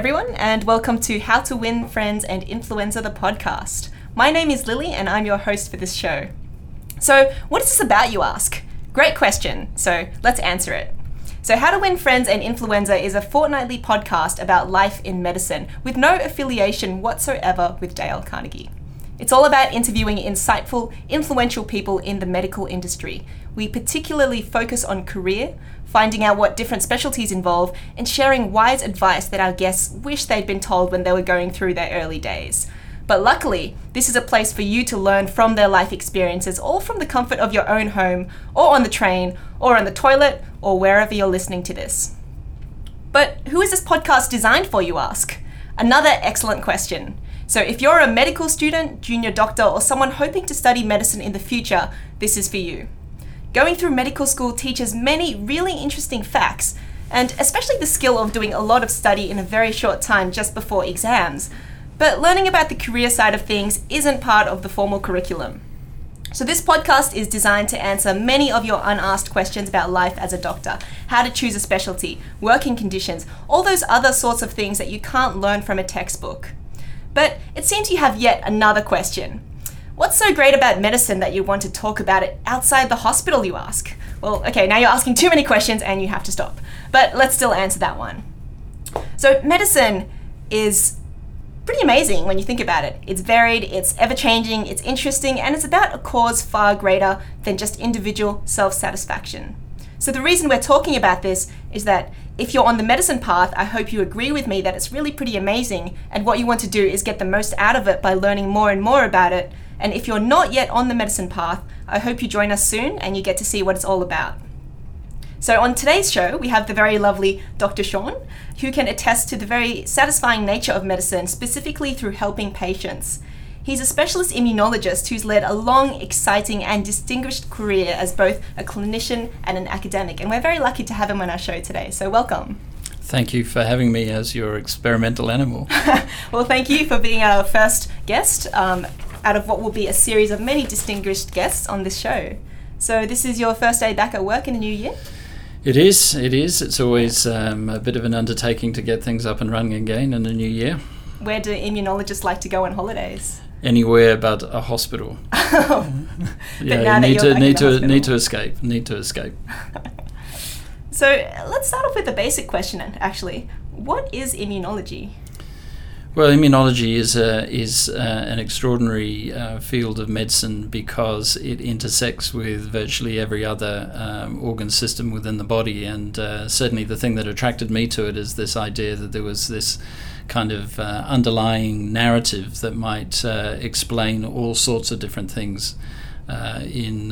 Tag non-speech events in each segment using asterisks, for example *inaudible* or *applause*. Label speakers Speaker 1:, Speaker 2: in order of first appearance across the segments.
Speaker 1: Everyone, and welcome to How to Win Friends and Influenza the podcast. My name is Lily, and I'm your host for this show. So, what is this about, you ask? Great question, so let's answer it. So, How to Win Friends and Influenza is a fortnightly podcast about life in medicine with no affiliation whatsoever with Dale Carnegie. It's all about interviewing insightful, influential people in the medical industry. We particularly focus on career, finding out what different specialties involve, and sharing wise advice that our guests wish they'd been told when they were going through their early days. But luckily, this is a place for you to learn from their life experiences, all from the comfort of your own home, or on the train, or on the toilet, or wherever you're listening to this. But who is this podcast designed for, you ask? Another excellent question. So, if you're a medical student, junior doctor, or someone hoping to study medicine in the future, this is for you. Going through medical school teaches many really interesting facts, and especially the skill of doing a lot of study in a very short time just before exams. But learning about the career side of things isn't part of the formal curriculum. So, this podcast is designed to answer many of your unasked questions about life as a doctor, how to choose a specialty, working conditions, all those other sorts of things that you can't learn from a textbook. But it seems you have yet another question. What's so great about medicine that you want to talk about it outside the hospital, you ask? Well, okay, now you're asking too many questions and you have to stop. But let's still answer that one. So, medicine is pretty amazing when you think about it. It's varied, it's ever changing, it's interesting, and it's about a cause far greater than just individual self satisfaction. So, the reason we're talking about this is that if you're on the medicine path, I hope you agree with me that it's really pretty amazing, and what you want to do is get the most out of it by learning more and more about it and if you're not yet on the medicine path, I hope you join us soon and you get to see what it's all about. So, on today's show, we have the very lovely Dr. Sean, who can attest to the very satisfying nature of medicine, specifically through helping patients. He's a specialist immunologist who's led a long, exciting, and distinguished career as both a clinician and an academic, and we're very lucky to have him on our show today. So, welcome.
Speaker 2: Thank you for having me as your experimental animal. *laughs*
Speaker 1: well, thank you for being our first guest. Um, out of what will be a series of many distinguished guests on this show. So, this is your first day back at work in the new year?
Speaker 2: It is, it is. It's always um, a bit of an undertaking to get things up and running again in the new year.
Speaker 1: Where do immunologists like to go on holidays?
Speaker 2: Anywhere but a hospital. *laughs* yeah, need to need to need to escape. Need to escape. *laughs*
Speaker 1: so let's start off with a basic question. Actually, what is immunology?
Speaker 2: Well, immunology is a, is uh, an extraordinary uh, field of medicine because it intersects with virtually every other um, organ system within the body, and uh, certainly the thing that attracted me to it is this idea that there was this kind of uh, underlying narrative that might uh, explain all sorts of different things. Uh, in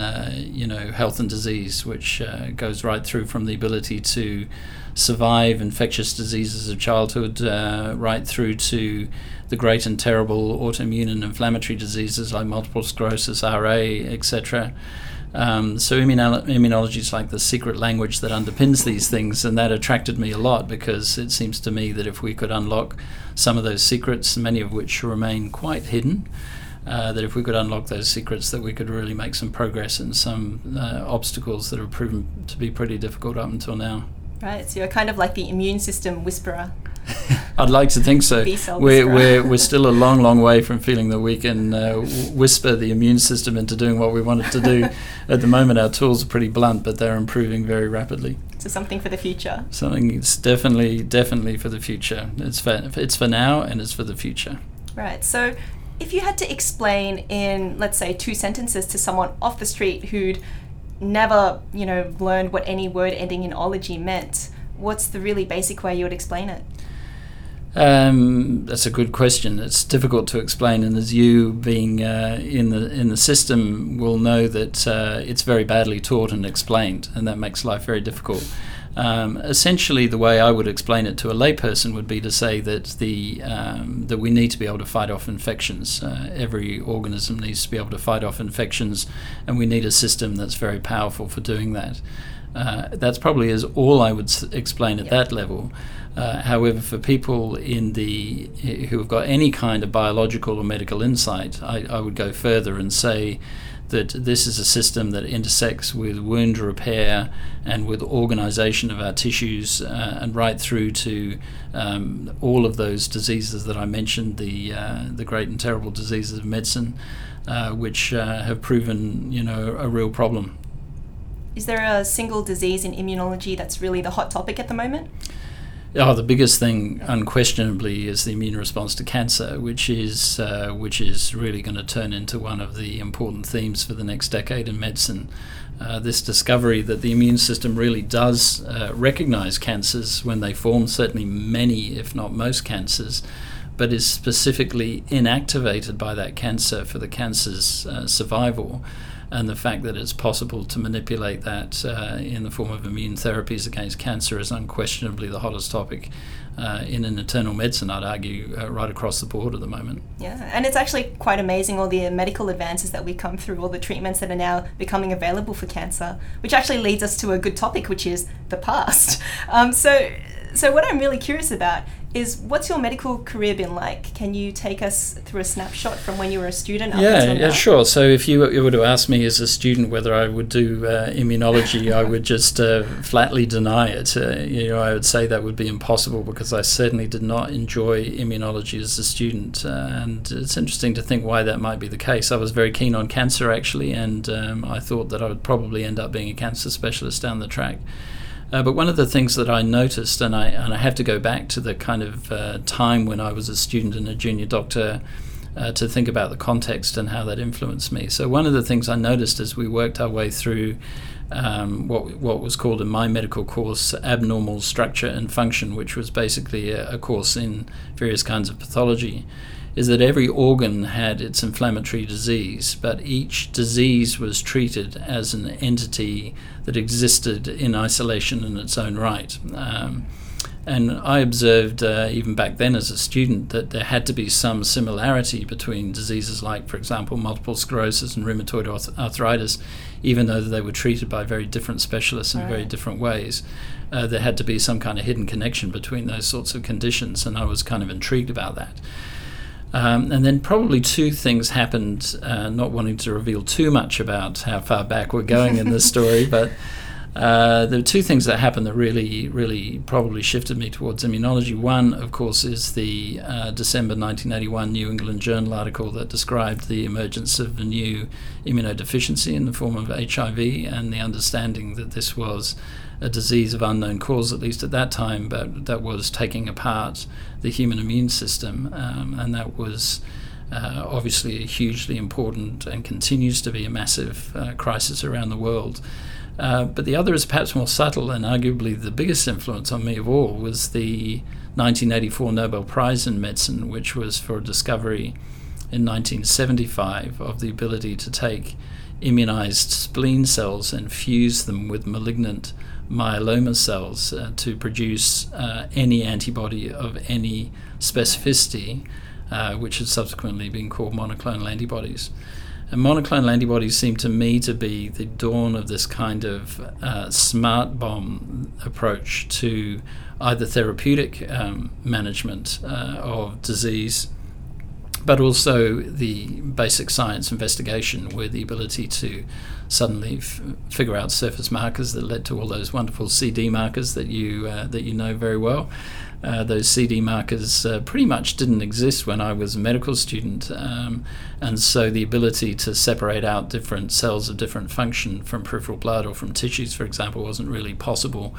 Speaker 2: you know health and disease, which goes right through from the ability to survive infectious diseases of childhood uh, right through to the great and terrible autoimmune and inflammatory diseases like multiple sclerosis, RA, etc. Um, so immuno- immunology is like the secret language that underpins these things, and that attracted me a lot because it seems to me that if we could unlock some of those secrets, many of which remain quite hidden, uh, that if we could unlock those secrets, that we could really make some progress in some uh, obstacles that have proven to be pretty difficult up until now.
Speaker 1: Right, so you're kind of like the immune system whisperer. *laughs*
Speaker 2: I'd like to think so. *laughs* We're, we're, we're still a long, long way from feeling that we can uh, whisper the immune system into doing what we want it to do. *laughs* At the moment, our tools are pretty blunt, but they're improving very rapidly.
Speaker 1: So something for the future.
Speaker 2: Something it's definitely, definitely for the future. It's for, it's for now and it's for the future.
Speaker 1: Right. So if you had to explain in, let's say, two sentences to someone off the street who'd never, you know, learned what any word ending in ology meant, what's the really basic way you would explain it?
Speaker 2: Um, that's a good question. It's difficult to explain, and as you, being uh, in the in the system, will know that uh, it's very badly taught and explained, and that makes life very difficult. Um, essentially, the way I would explain it to a layperson would be to say that the um, that we need to be able to fight off infections. Uh, every organism needs to be able to fight off infections, and we need a system that's very powerful for doing that. Uh, that's probably is all I would s- explain at yep. that level. Uh, however, for people in the who have got any kind of biological or medical insight, I, I would go further and say that this is a system that intersects with wound repair and with organization of our tissues uh, and right through to um, all of those diseases that I mentioned, the, uh, the great and terrible diseases of medicine, uh, which uh, have proven, you know, a real problem.
Speaker 1: Is there a single disease in immunology that's really the hot topic at the moment?
Speaker 2: Oh, the biggest thing, unquestionably, is the immune response to cancer, which is uh, which is really going to turn into one of the important themes for the next decade in medicine. Uh, this discovery that the immune system really does uh, recognize cancers when they form, certainly many, if not most, cancers, but is specifically inactivated by that cancer for the cancer's uh, survival and the fact that it's possible to manipulate that uh, in the form of immune therapies against cancer is unquestionably the hottest topic uh, in an internal medicine, I'd argue, uh, right across the board at the moment.
Speaker 1: Yeah, and it's actually quite amazing all the medical advances that we've come through, all the treatments that are now becoming available for cancer, which actually leads us to a good topic, which is the past. *laughs* Um, so, so what I'm really curious about is what's your medical career been like? Can you take us through a snapshot from when you were a student?
Speaker 2: yeah, yeah, sure. So if you, you were to ask me as a student whether I would do uh, immunology, I would just uh, flatly deny it. Uh, you know, I would say that would be impossible because I certainly did not enjoy immunology as a student, uh, and it's interesting to think why that might be the case. I was very keen on cancer actually, and um, I thought that I would probably end up being a cancer specialist down the track. Uh, but one of the things that I noticed, and I, and I have to go back to the kind of uh, time when I was a student and a junior doctor uh, to think about the context and how that influenced me. So, one of the things I noticed as we worked our way through um, what, what was called in my medical course abnormal structure and function, which was basically a, a course in various kinds of pathology is that every organ had its inflammatory disease, but each disease was treated as an entity that existed in isolation in its own right. Um, and I observed, uh, even back then as a student, that there had to be some similarity between diseases like, for example, multiple sclerosis and rheumatoid arthritis, even though they were treated by very different specialists in right. very different ways. Uh, there had to be some kind of hidden connection between those sorts of conditions, and I was kind of intrigued about that. Um, and then probably two things happened, uh, not wanting to reveal too much about how far back we're going in this *laughs* story, but uh, there were two things that happened that really, really probably shifted me towards immunology. One, of course, is the uh, December 1981 New England Journal article that described the emergence of a new immunodeficiency in the form of HIV and the understanding that this was a disease of unknown cause, at least at that time, but that was taking apart the human immune system, um, and that was. Uh, obviously, a hugely important and continues to be a massive uh, crisis around the world. Uh, but the other is perhaps more subtle, and arguably the biggest influence on me of all was the 1984 Nobel Prize in Medicine, which was for a discovery in 1975 of the ability to take immunized spleen cells and fuse them with malignant myeloma cells uh, to produce uh, any antibody of any specificity, uh, which has subsequently been called monoclonal antibodies. And monoclonal antibodies seem to me to be the dawn of this kind of uh, smart bomb approach to either therapeutic um, management uh, of disease but also the basic science investigation with the ability to suddenly f- figure out surface markers that led to all those wonderful CD markers that you uh, that you know very well. Uh, those CD markers uh, pretty much didn't exist when I was a medical student, um, and so the ability to separate out different cells of different function from peripheral blood or from tissues, for example, wasn't really possible.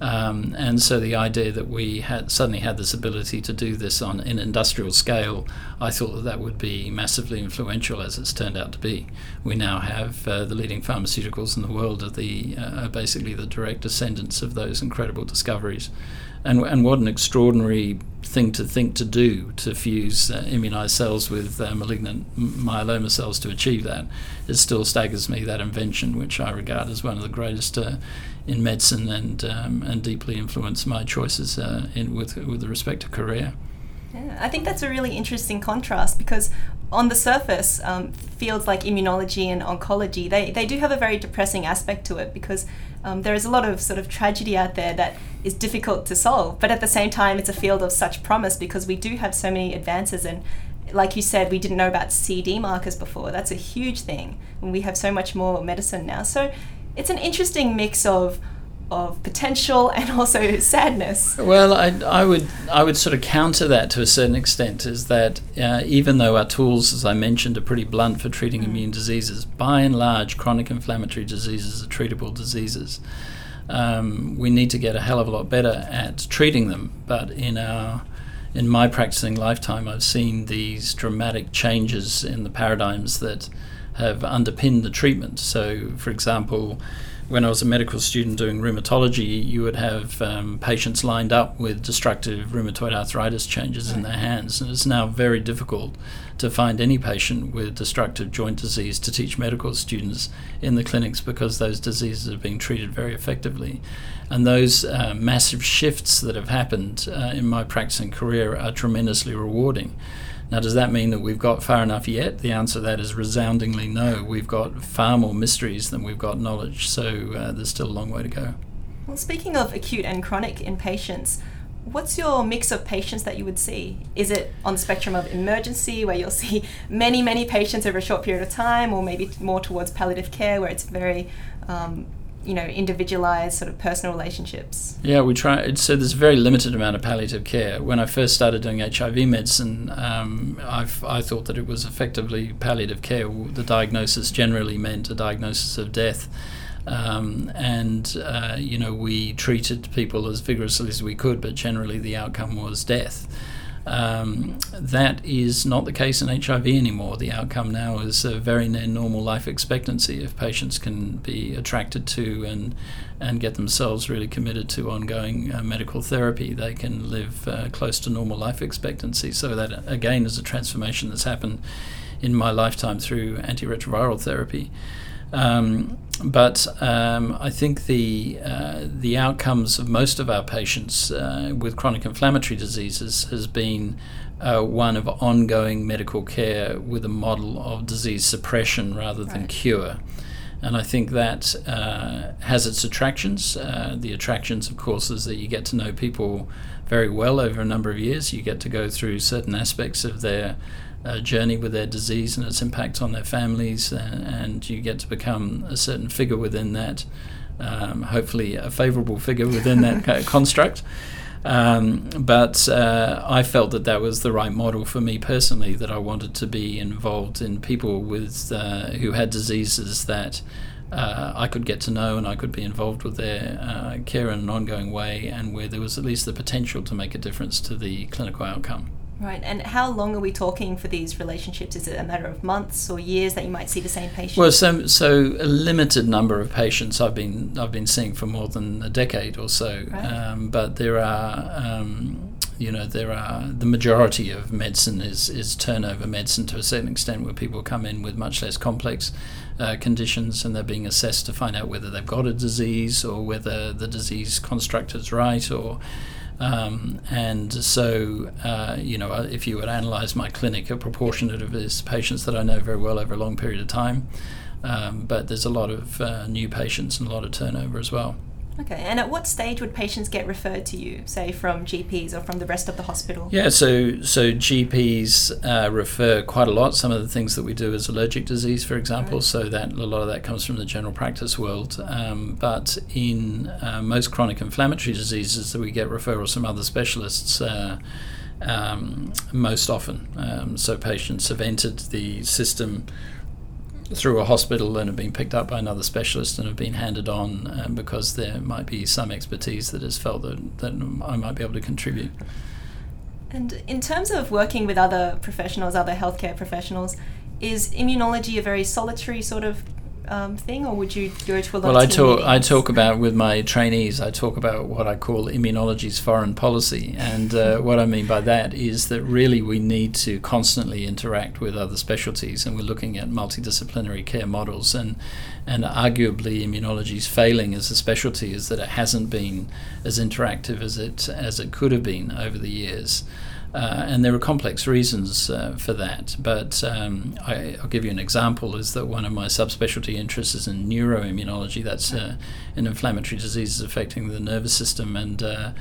Speaker 2: Um, and so the idea that we had suddenly had this ability to do this on an industrial scale, I thought that that would be massively influential, as it's turned out to be. We now have uh, the leading pharmaceuticals in the world are the uh, basically the direct descendants of those incredible discoveries. And, and what an extraordinary thing to think to do to fuse uh, immunized cells with uh, malignant myeloma cells to achieve that. It still staggers me that invention, which I regard as one of the greatest uh, in medicine and um, and deeply influenced my choices uh, in with with respect to career.
Speaker 1: Yeah, I think that's a really interesting contrast because on the surface, um, fields like immunology and oncology, they, they do have a very depressing aspect to it because um, there is a lot of sort of tragedy out there that is difficult to solve. But at the same time, it's a field of such promise because we do have so many advances and like you said, we didn't know about CD markers before. That's a huge thing. And we have so much more medicine now. So it's an interesting mix of of potential and also *laughs* sadness.
Speaker 2: Well, I, I would I would sort of counter that to a certain extent is that uh, even though our tools, as I mentioned, are pretty blunt for treating mm. immune diseases, by and large, chronic inflammatory diseases are treatable diseases. Um, we need to get a hell of a lot better at treating them, but in our in my practicing lifetime, I've seen these dramatic changes in the paradigms that have underpinned the treatment. So, for example, when I was a medical student doing rheumatology, you would have um, patients lined up with destructive rheumatoid arthritis changes right. in their hands. And it's now very difficult to find any patient with destructive joint disease to teach medical students in the clinics because those diseases are being treated very effectively. And those uh, massive shifts that have happened uh, in my practicing career are tremendously rewarding. Now, does that mean that we've got far enough yet? The answer to that is resoundingly no. We've got far more mysteries than we've got knowledge, so uh, there's still a long way to go.
Speaker 1: Well, speaking of acute and chronic in patients, what's your mix of patients that you would see? Is it on the spectrum of emergency, where you'll *laughs* see many, many patients over a short period of time, or maybe more towards palliative care, where it's very um, you know individualized sort of personal relationships?
Speaker 2: Yeah we try so there's a very limited amount of palliative care. When i first started doing hiv medicine um, i thought that it was effectively palliative care. The diagnosis generally meant a diagnosis of death. Um, and uh, you know we treated people as vigorously as we could but generally the outcome was death um, that is not the case in HIV anymore. The outcome now is a very near normal life expectancy if patients can be attracted to and and get themselves really committed to ongoing uh, medical therapy. They can live uh, close to normal life expectancy. So that again is a transformation that's happened in my lifetime through antiretroviral therapy. Um, but um, I think the uh, the outcomes of most of our patients uh, with chronic inflammatory diseases has been uh, one of ongoing medical care with a model of disease suppression rather than right. cure. And I think that uh, has its attractions. Uh, the attractions, of course, is that you get to know people very well over a number of years. You get to go through certain aspects of their uh, journey with their disease and its impact on their families, and, and you get to become a certain figure within that, um, hopefully a favourable figure within that *laughs* construct. Um, but uh, I felt that that was the right model for me personally. That I wanted to be involved in people with uh, who had diseases that uh, I could get to know and I could be involved with their uh, care in an ongoing way, and where there was at least the potential to make a difference to the clinical outcome.
Speaker 1: Right, and how long are we talking for these relationships? Is it a matter of months or years that you might see the same patient?
Speaker 2: Well, so so a limited number of patients I've been I've been seeing for more than a decade or so, right. um, but there are. Um, you know there are the majority of medicine is, is turnover medicine to a certain extent where people come in with much less complex uh, conditions and they're being assessed to find out whether they've got a disease or whether the disease construct is right or um, and so, uh, you know, if you would analyze my clinic, a proportionate of his patients that I know very well over a long period of time. Um, but there's a lot of uh, new patients and a lot of turnover as well.
Speaker 1: Okay, and at what stage would patients get referred to you, say from GPs or from the rest of the hospital?
Speaker 2: Yeah, so so GPs uh, refer quite a lot. Some of the things that we do is allergic disease, for example, right. so that a lot of that comes from the general practice world. Um, but in uh, most chronic inflammatory diseases, that we get referrals from other specialists. Uh, um, most often. Um, so patients have entered the system through a hospital and have been picked up by another specialist and have been handed on um, because there might be some expertise that is felt that, that I might be able to contribute.
Speaker 1: And in terms of working with other professionals, other healthcare professionals, is immunology a very solitary sort of um, thing, or would you go to a lot
Speaker 2: well,
Speaker 1: of
Speaker 2: I talk.
Speaker 1: Meetings?
Speaker 2: I talk about with my trainees. I talk about what I call immunology's foreign policy, and uh, what I mean by that is that really we need to constantly interact with other specialties, and we're looking at multidisciplinary care models, and and arguably immunology's failing as a specialty is that it hasn't been as interactive as it as it could have been over the years. Uh, and there are complex reasons uh, for that. But um, I, will give you an example is that one of my subspecialty interests is in neuroimmunology. That's uh, in inflammatory disease affecting the nervous system. And, uh,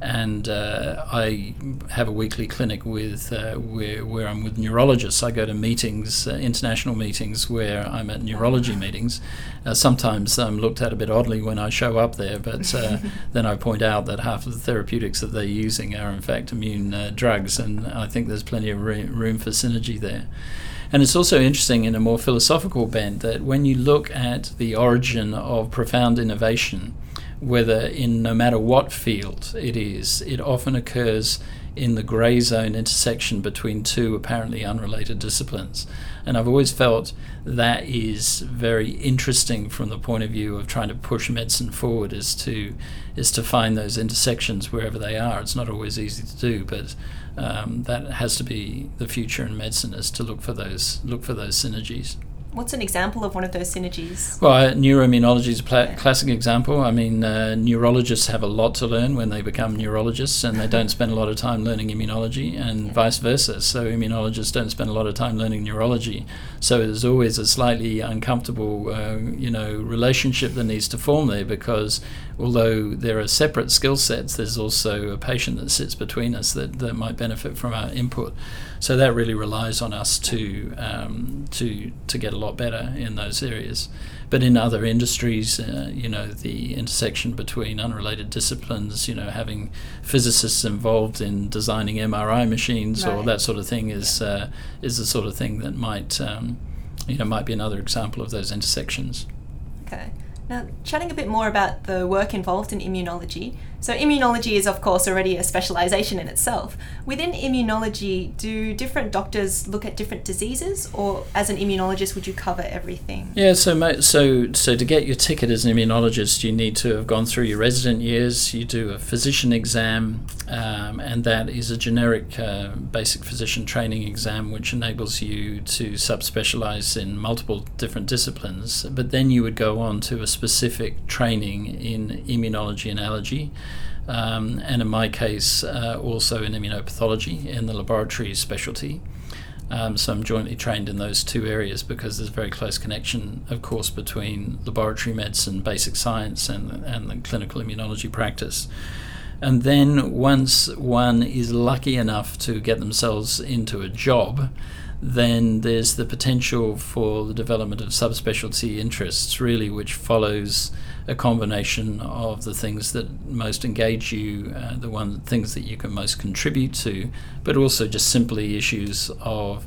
Speaker 2: and uh, I have a weekly clinic with uh, where, where I'm with neurologists. I go to meetings, uh, international meetings, where I'm at neurology meetings. Uh, sometimes I'm looked at a bit oddly when I show up there, but uh, *laughs* then I point out that half of the therapeutics that they're using are in fact immune uh, drugs, and I think there's plenty of room for synergy there. And it's also interesting in a more philosophical bent that when you look at the origin of profound innovation, whether in no matter what field it is, it often occurs in the grey zone intersection between two apparently unrelated disciplines. And I've always felt that is very interesting from the point of view of trying to push medicine forward is to is to find those intersections wherever they are. It's not always easy to do, but um, that has to be the future in medicine is to look for those look for those synergies.
Speaker 1: What's an example of one of those synergies?
Speaker 2: Well, uh, neuroimmunology is a pla- classic example. I mean, uh, neurologists have a lot to learn when they become neurologists, and they don't spend a lot of time learning immunology, and yeah. vice versa. So, immunologists don't spend a lot of time learning neurology. So, there's always a slightly uncomfortable, uh, you know, relationship that needs to form there because although there are separate skill sets, there's also a patient that sits between us that, that might benefit from our input. So that really relies on us to um, to to get a lot better in those areas. But in other industries, uh, you know, the intersection between unrelated disciplines, you know, having physicists involved in designing MRI machines right. or that sort of thing is uh, is the sort of thing that might um, you know might be another example of those intersections.
Speaker 1: Okay. Now, chatting a bit more about the work involved in immunology, so, immunology is, of course, already a specialization in itself. Within immunology, do different doctors look at different diseases, or as an immunologist, would you cover everything?
Speaker 2: Yeah, so so so to get your ticket as an immunologist, you need to have gone through your resident years. You do a physician exam, um, and that is a generic uh, basic physician training exam, which enables you to subspecialize in multiple different disciplines. But then you would go on to a specific training in immunology and allergy um, and in my case, uh, also in immunopathology in the laboratory specialty. Um, so I'm jointly trained in those two areas because there's a very close connection, of course, between laboratory medicine, basic science, and, and the clinical immunology practice. And then once one is lucky enough to get themselves into a job, then there's the potential for the development of subspecialty interests, really, which follows a combination of the things that most engage you, uh, the one things that you can most contribute to, but also just simply issues of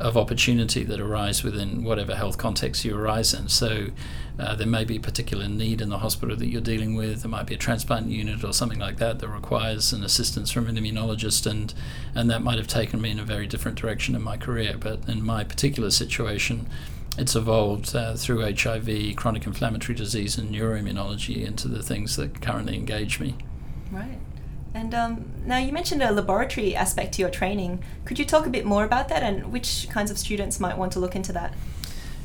Speaker 2: of opportunity that arise within whatever health context you arise in. So uh, there may be a particular need in the hospital that you're dealing with. There might be a transplant unit or something like that that requires an assistance from an immunologist, and and that might have taken me in a very different direction in my career. But in my particular situation, it's evolved uh, through HIV, chronic inflammatory disease, and neuroimmunology into the things that currently engage me.
Speaker 1: Right. And um, now you mentioned a laboratory aspect to your training. Could you talk a bit more about that and which kinds of students might want to look into that?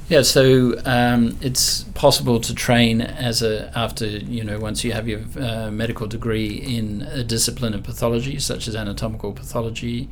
Speaker 2: Yeah, so um, it's possible to train as a after you know once you have your uh, medical degree in a discipline of pathology such as anatomical pathology,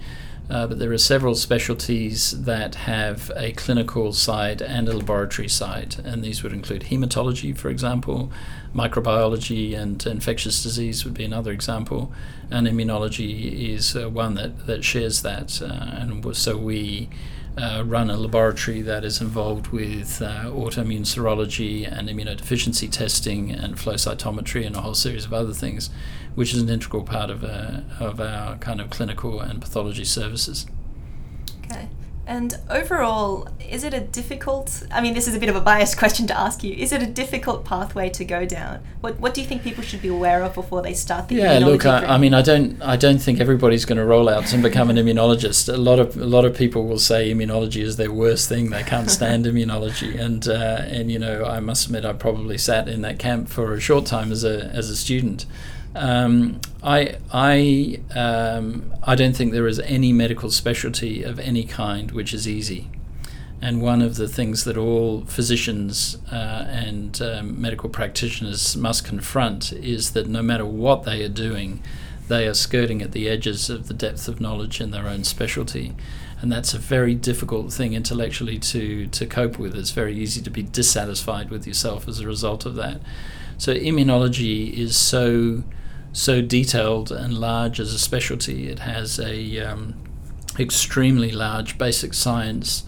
Speaker 2: uh, but there are several specialties that have a clinical side and a laboratory side, and these would include hematology, for example, microbiology and infectious disease would be another example, and immunology is uh, one that that shares that, uh, and so we uh, run a laboratory that is involved with uh, autoimmune serology and immunodeficiency testing and flow cytometry and a whole series of other things, which is an integral part of, uh, of our kind of clinical and pathology services.
Speaker 1: Okay. And overall, is it a difficult? I mean, this is a bit of a biased *laughs* question to ask you. Is it a difficult pathway to go down? What What do you think people should be aware of before they start the?
Speaker 2: Yeah, look, I, I, mean, I don't, I don't think everybody's going to roll out and become an immunologist. A lot of, a lot of people will say immunology is their worst thing. They can't *laughs* stand immunology, and uh, and you know, I must admit, I probably sat in that camp for a short time as a as a student. Um, I I um, I don't think there is any medical specialty of any kind which is easy, and one of the things that all physicians uh, and um, medical practitioners must confront is that no matter what they are doing, they are skirting at the edges of the depth of knowledge in their own specialty. And that's a very difficult thing intellectually to, to cope with. It's very easy to be dissatisfied with yourself as a result of that. So, immunology is so so detailed and large as a specialty. It has a um, extremely large basic science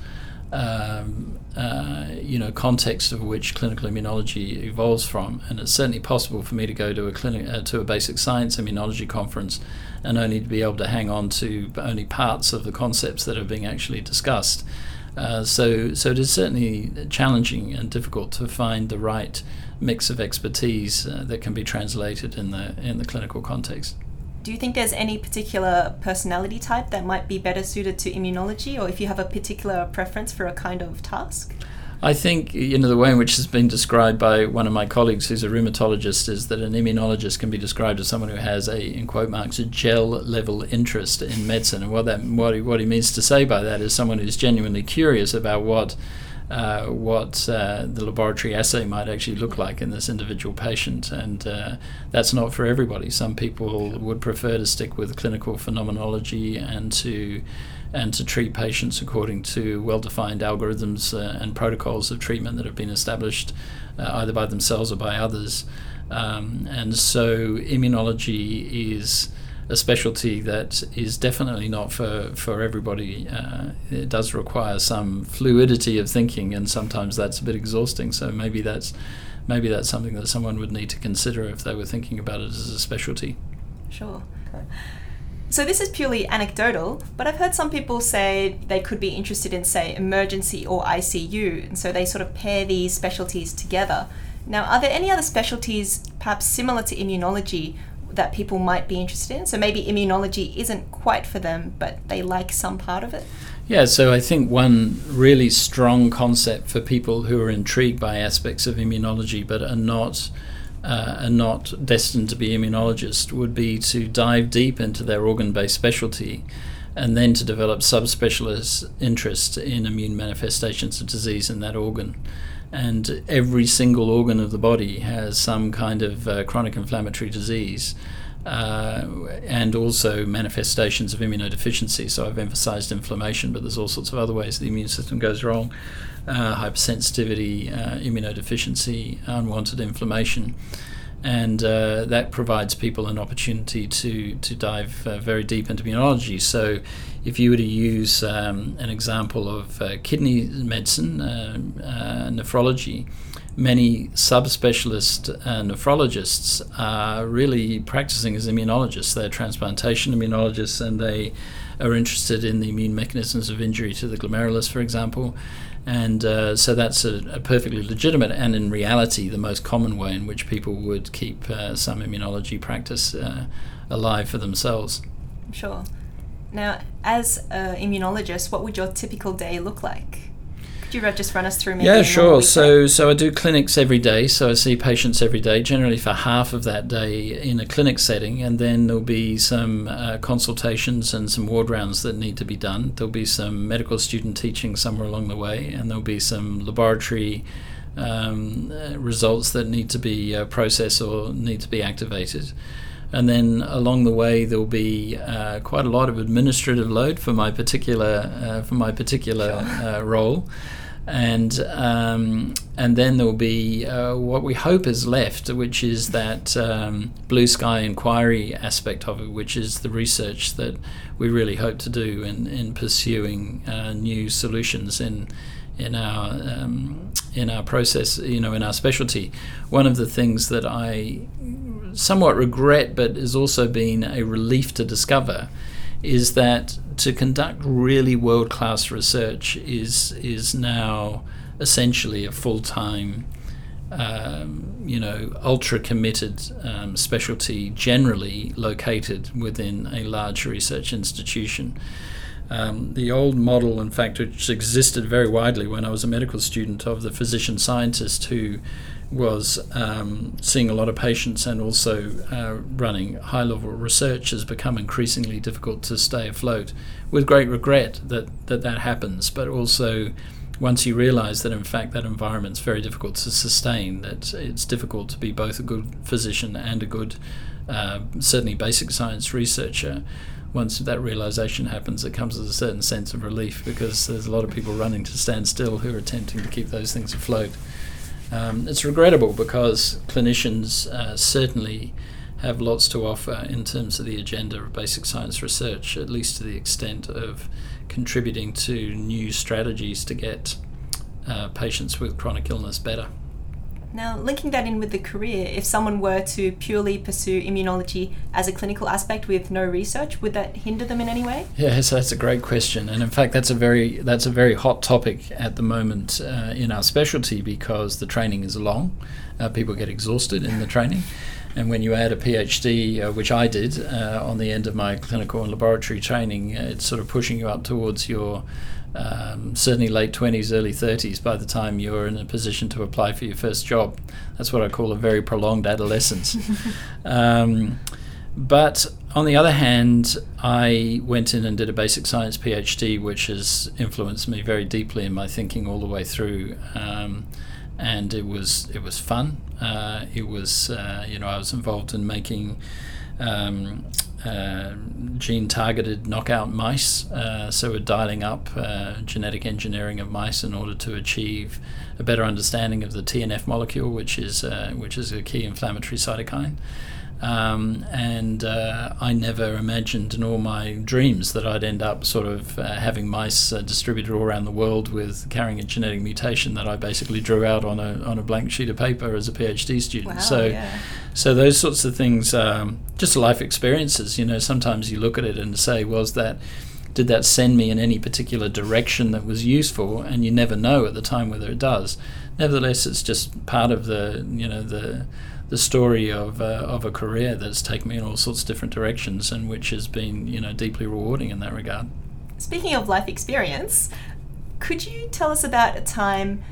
Speaker 2: um, uh, you know context of which clinical immunology evolves from, and it's certainly possible for me to go to a clinic uh, to a basic science immunology conference and only to be able to hang on to only parts of the concepts that are being actually discussed. Uh, so, so it is certainly challenging and difficult to find the right mix of expertise uh, that can be translated in the in the clinical context.
Speaker 1: Do you think there's any particular personality type that might be better suited to immunology, or if you have a particular preference for a kind of task?
Speaker 2: I think you know the way in which it's been described by one of my colleagues, who's a rheumatologist, is that an immunologist can be described as someone who has a, in quote marks, a gel level interest in medicine. And what that what he, what he means to say by that is someone who's genuinely curious about what uh, what uh, the laboratory assay might actually look like in this individual patient. And uh, that's not for everybody. Some people would prefer to stick with clinical phenomenology and to and to treat patients according to well-defined algorithms uh, and protocols of treatment that have been established uh, either by themselves or by others. Um, and so immunology is a specialty that is definitely not for, for everybody. Uh, it does require some fluidity of thinking, and sometimes that's a bit exhausting. So maybe that's maybe that's something that someone would need to consider if they were thinking about it as a specialty.
Speaker 1: Sure. So this is purely anecdotal, but I've heard some people say they could be interested in, say, emergency or ICU, and so they sort of pair these specialties together. Now, are there any other specialties, perhaps similar to immunology, that people might be interested in. So maybe immunology isn't quite for them, but they like some part of it.
Speaker 2: Yeah, so I think one really strong concept for people who are intrigued by aspects of immunology but are not uh, are not destined to be immunologists would be to dive deep into their organ-based specialty and then to develop subspecialist interest in immune manifestations of disease in that organ and every single organ of the body has some kind of uh, chronic inflammatory disease. Uh, and also manifestations of immunodeficiency. So I've emphasized inflammation, but there's all sorts of other ways the immune system goes wrong uh, hypersensitivity, uh, immunodeficiency, unwanted inflammation and uh, that provides people an opportunity to to dive uh, very deep into immunology. So, if you were to use um, an example of uh, kidney medicine, uh, uh, nephrology, many subspecialist uh, nephrologists are really practicing as immunologists. They're transplantation immunologists, and they are interested in the immune mechanisms of injury to the glomerulus, for example and uh, so that's a, a, perfectly legitimate and in reality the most common way in which people would keep uh, some immunology practice uh, alive for themselves.
Speaker 1: Sure. Now, as an immunologist, what would your typical day look like? You just run us through maybe
Speaker 2: yeah sure. so so i do clinics every day so i see patients every day generally for half of that day in a clinic setting and then there'll be some uh, consultations and some ward rounds that need to be done. There'll be some medical student teaching somewhere along the way and there'll be some laboratory um, uh, results that need to be uh, processed or need to be activated. And then along the way there'll be uh, quite a lot of administrative load for my particular uh, for my particular uh, role and um, and then there will be uh, what we hope is left, which is that um, blue sky inquiry aspect of it, which is the research that we really hope to do in in pursuing uh, new solutions in in our um, in our process, you know, in our specialty. One of the things that I somewhat regret, but has also been a relief to discover, is that to conduct really world class research is is now essentially a full time, um, you know, ultra committed um, specialty, generally located within a large research institution. Um, the old model, in fact, which existed very widely when I was a medical student, of the physician scientist who was um, seeing a lot of patients and also uh, running high level research has become increasingly difficult to stay afloat with great regret that that, that happens. But also once you realize that in fact that environment is very difficult to sustain that it's difficult to be both a good physician and a good uh, certainly basic science researcher once that realization happens it comes with a certain sense of relief because there's a lot of people running to stand still who are attempting to keep those things afloat um, it's regrettable because clinicians uh, certainly have lots to offer in terms of the agenda of basic science research, at least to the extent of contributing to new strategies to get uh, patients with chronic illness better.
Speaker 1: Now, linking that in with the career, if someone were to purely pursue immunology as a clinical aspect with no research, would that hinder them in any way?
Speaker 2: Yes, that's a great question, and in fact, that's a very that's a very hot topic at the moment uh, in our specialty because the training is long. Uh, people get exhausted in the training. And when you add a PhD, uh, which I did uh, on the end of my clinical and laboratory training, uh, it's sort of pushing you up towards your um, certainly late 20s, early 30s by the time you're in a position to apply for your first job. That's what I call a very prolonged adolescence. *laughs* um, but on the other hand, I went in and did a basic science PhD, which has influenced me very deeply in my thinking all the way through. Um, and it was it was fun. Uh, it was uh, you know I was involved in making um, uh, gene targeted knockout mice. Uh, so we're dialing up uh, genetic engineering of mice in order to achieve a better understanding of the TNF molecule, which is uh, which is a key inflammatory cytokine. Um, and uh, I never imagined in all my dreams that I'd end up sort of uh, having mice uh, distributed all around the world with carrying a genetic mutation that I basically drew out on a on a blank sheet of paper as a PhD student.
Speaker 1: Wow,
Speaker 2: so,
Speaker 1: yeah.
Speaker 2: so those sorts of things, um, just life experiences. You know, sometimes you look at it and say, was that did that send me in any particular direction that was useful? And you never know at the time whether it does. Nevertheless, it's just part of the you know the the story of uh, of a career that's taken me in all sorts of different directions and which has been you know deeply rewarding in that regard.
Speaker 1: Speaking of life experience, could you tell us about a time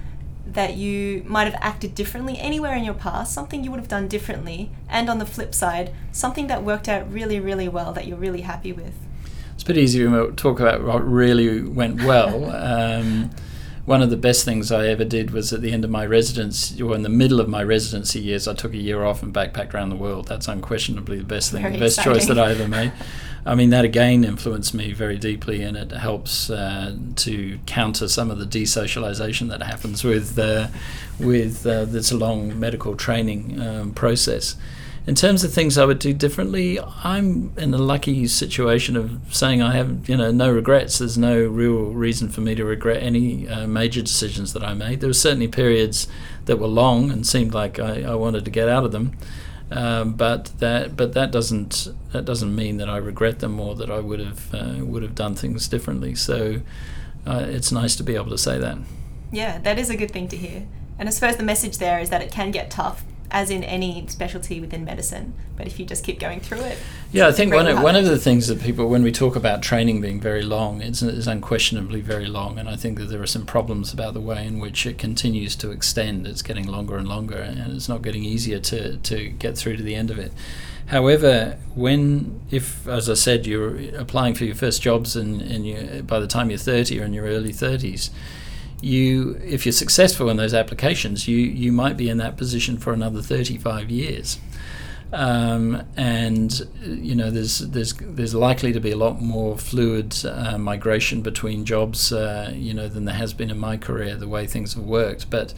Speaker 1: that you might have acted differently anywhere in your past, something you would have done differently, and on the flip side, something that worked out really, really well that you're really happy with?
Speaker 2: It's a bit easy to talk about what really went well. *laughs* um, one of the best things I ever did was at the end of my residency, or in the middle of my residency years, I took a year off and backpacked around the world. That's unquestionably the best thing,
Speaker 1: Very
Speaker 2: the best
Speaker 1: exciting.
Speaker 2: choice that I ever made. I mean, that again influenced me very deeply, and it helps uh, to counter some of the desocialization that happens with uh, with uh, this long medical training um, process. In terms of things I would do differently, I'm in a lucky situation of saying I have, you know, no regrets. There's no real reason for me to regret any uh, major decisions that I made. There were certainly periods that were long and seemed like I, I wanted to get out of them, um, but that but that doesn't that doesn't mean that I regret them or that I would have uh, would have done things differently. So uh, it's nice to be able to say that.
Speaker 1: Yeah, that is a good thing to hear. And I suppose the message there is that it can get tough, as in any specialty within medicine. But if you just keep going through it,
Speaker 2: Yeah, I think one of, one of the things that people, when we talk about training being very long, it's, it's unquestionably very long, and I think that there are some problems about the way in which it continues to extend. It's getting longer and longer, and it's not getting easier to, to get through to the end of it. However, when, if, as I said, you're applying for your first jobs and, and you, by the time you're 30 or in your early 30s, you, if you're successful in those applications, you, you might be in that position for another 35 years. Um, and you know there's there's there's likely to be a lot more fluid uh, migration between jobs uh, you know than there has been in my career the way things have worked but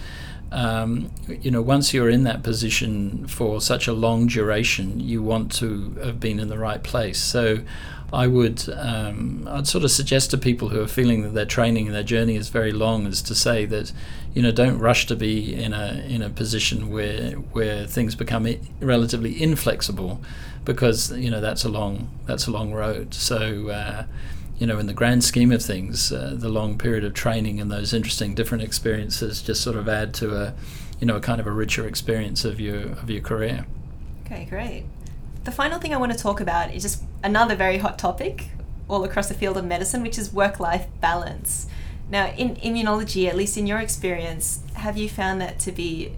Speaker 2: um, you know once you're in that position for such a long duration you want to have been in the right place so I would um, I'd sort of suggest to people who are feeling that their training and their journey is very long is to say that you know don't rush to be in a in a position where where things become I- relatively inflexible because you know that's a long that's a long road so uh, you know in the grand scheme of things uh, the long period of training and those interesting different experiences just sort of add to a you know a kind of a richer experience of your of your career
Speaker 1: Okay, great. The final thing I want to talk about is just another very hot topic all across the field of medicine, which is work life balance. Now, in immunology, at least in your experience, have you found that to be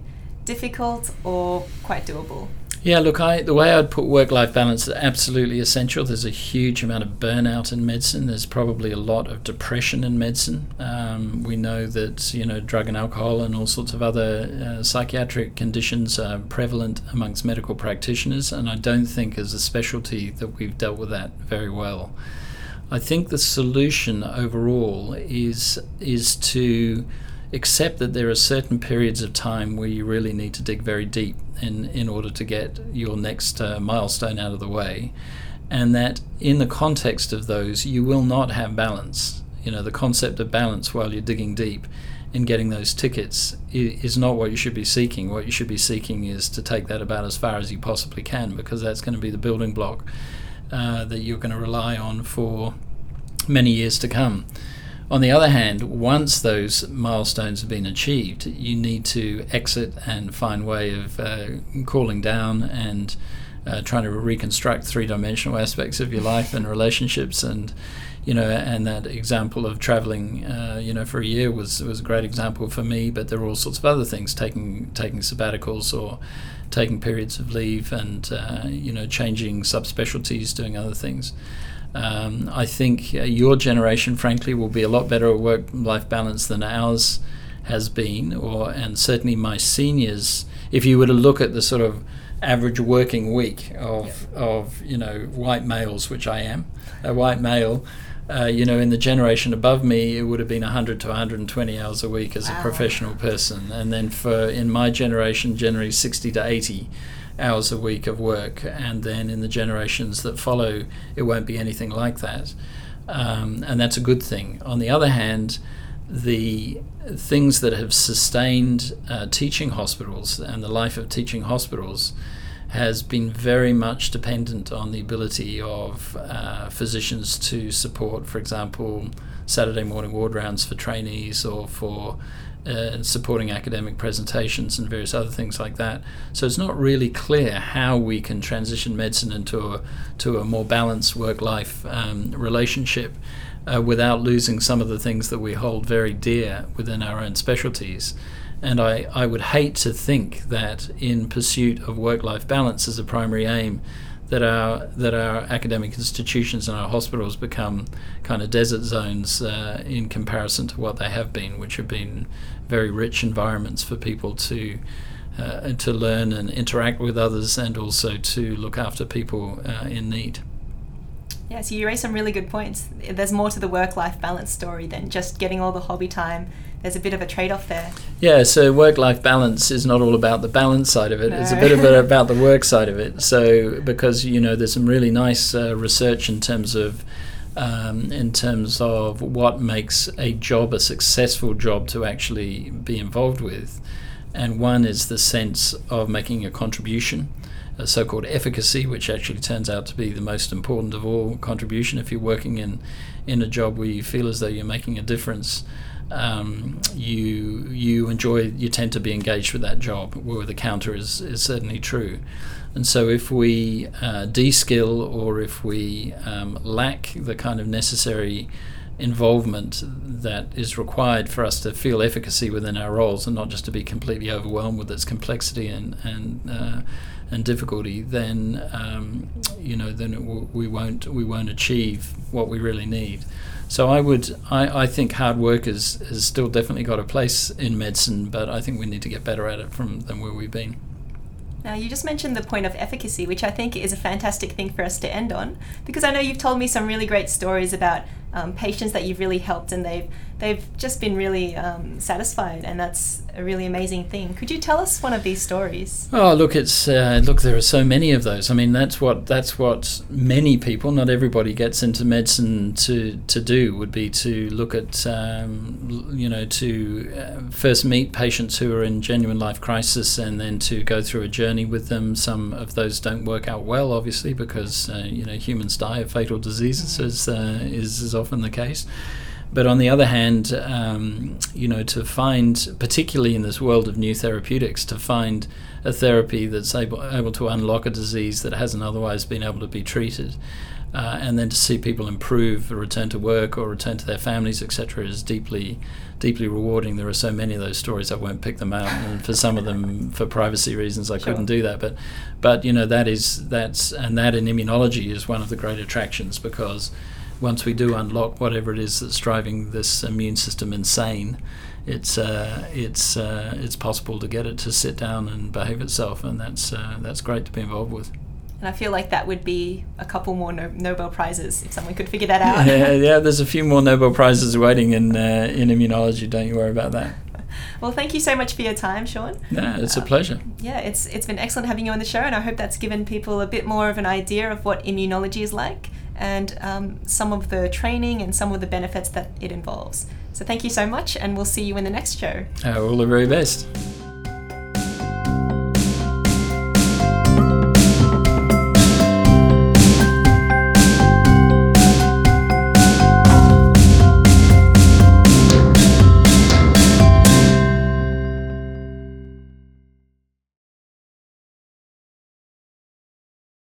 Speaker 1: difficult or quite doable?
Speaker 2: Yeah, look, I the way I'd put work-life balance is absolutely essential. There's a huge amount of burnout in medicine. There's probably a lot of depression in medicine. Um, we know that you know drug and alcohol and all sorts of other uh, psychiatric conditions are prevalent amongst medical practitioners, and I don't think as a specialty that we've dealt with that very well. I think the solution overall is is to accept that there are certain periods of time where you really need to dig very deep in, in order to get your next uh, milestone out of the way. And that in the context of those, you will not have balance. You know, the concept of balance while you're digging deep in getting those tickets is not what you should be seeking. What you should be seeking is to take that about as far as you possibly can, because that's going to be the building block uh, that you're going to rely on for many years to come. On the other hand, once those milestones have been achieved, you need to exit and find way of uh, cooling down and uh, trying to reconstruct three-dimensional aspects of your life and relationships. And you know and that example of traveling uh, you know for a year was was a great example for me but there are all sorts of other things taking taking sabbaticals or taking periods of leave and uh, you know changing subspecialties doing other things um, I think uh, your generation, frankly, will be a lot better at work-life balance than ours has been, or and certainly my seniors. If you were to look at the sort of average working week of yeah. of you know white males, which I am, a white male. Uh, you know, in the generation above me, it would have been 100 to 120 hours a week as wow. a professional person, and then for in my generation, generally 60 to 80 hours a week of work, and then in the generations that follow, it won't be anything like that. Um, and that's a good thing. On the other hand, the things that have sustained uh, teaching hospitals and the life of teaching hospitals has been very much dependent on the ability of uh, physicians to support, for example, Saturday morning ward rounds for trainees or for uh, supporting academic presentations and various other things like that. So it's not really clear how we can transition medicine into a to a more balanced work-life um, relationship uh, without losing some of the things that we hold very dear within our own specialties. And I, I would hate to think that in pursuit of work-life balance as a primary aim, that our that our academic institutions and our hospitals become kind of desert zones uh, in comparison to what they have been, which have been very rich environments for people to uh, to learn and interact with others, and also to look after people uh, in need.
Speaker 1: Yeah, so you raise some really good points. There's more to the work-life balance story than just getting all the hobby time there's a bit of a trade-off there.
Speaker 2: Yeah, so work-life balance is not all about the balance side of it. No. It's a bit of it *laughs* about the work side of it. So because you know there's some really nice uh, research in terms of um, in terms of what makes a job a successful job to actually be involved with, and one is the sense of making a contribution. A so-called efficacy, which actually turns out to be the most important of all contribution. If you're working in in a job where you feel as though you're making a difference, um, you you enjoy you tend to be engaged with that job. Where the counter is, is certainly true. And so if we uh, de-skill or if we um, lack the kind of necessary involvement that is required for us to feel efficacy within our roles and not just to be completely overwhelmed with its complexity and and uh, and difficulty, then um, you know then w- we won't we won't achieve what we really need. So I would I, I think hard work is has still definitely got a place in medicine, but I think we need to get better at it from than where we've been.
Speaker 1: Now, you just mentioned the point of efficacy, which I think is a fantastic thing for us to end on, because I know you've told me some really great stories about um, patients that you've really helped and they've they've just been really um, satisfied and that's a really amazing thing. Could you tell us one of these stories?
Speaker 2: Oh look it's uh, look there are so many of those. I mean that's what that's what many people not everybody gets into medicine to to do would be to look at um, you know to uh, first meet patients who are in genuine life crisis and then to go through a journey with them. Some of those don't work out well obviously because uh, you know humans die of fatal diseases mm-hmm. as uh, is, is often the case. But on the other hand, um, you know, to find, particularly in this world of new therapeutics, to find a therapy that's able, able to unlock a disease that hasn't otherwise been able to be treated, uh, and then to see people improve, return to work, or return to their families, etc., is deeply, deeply rewarding. There are so many of those stories. I won't pick them out, and for some of them, for privacy reasons, I sure. couldn't do that. But, but you know, that is that's and that in immunology is one of the great attractions because once we do unlock whatever it is that's driving this immune system insane, it's uh, it's uh, it's possible to get it to sit down and behave itself, and that's uh, that's great to be involved with.
Speaker 1: And I feel like that would be a couple more no- Nobel prizes if someone could figure that out. *laughs*
Speaker 2: yeah, yeah, there's a few more Nobel prizes waiting in uh, in immunology. Don't you worry about that. *laughs*
Speaker 1: Well, thank you so much for your time, Sean.
Speaker 2: Yeah, it's a pleasure.
Speaker 1: Yeah, it's it's been excellent having you on the show, and I hope that's given people a bit more of an idea of what immunology is like and um, some of the training and some of the benefits that it involves. So thank you so much, and we'll see you in the next show.
Speaker 2: Uh, all the very best.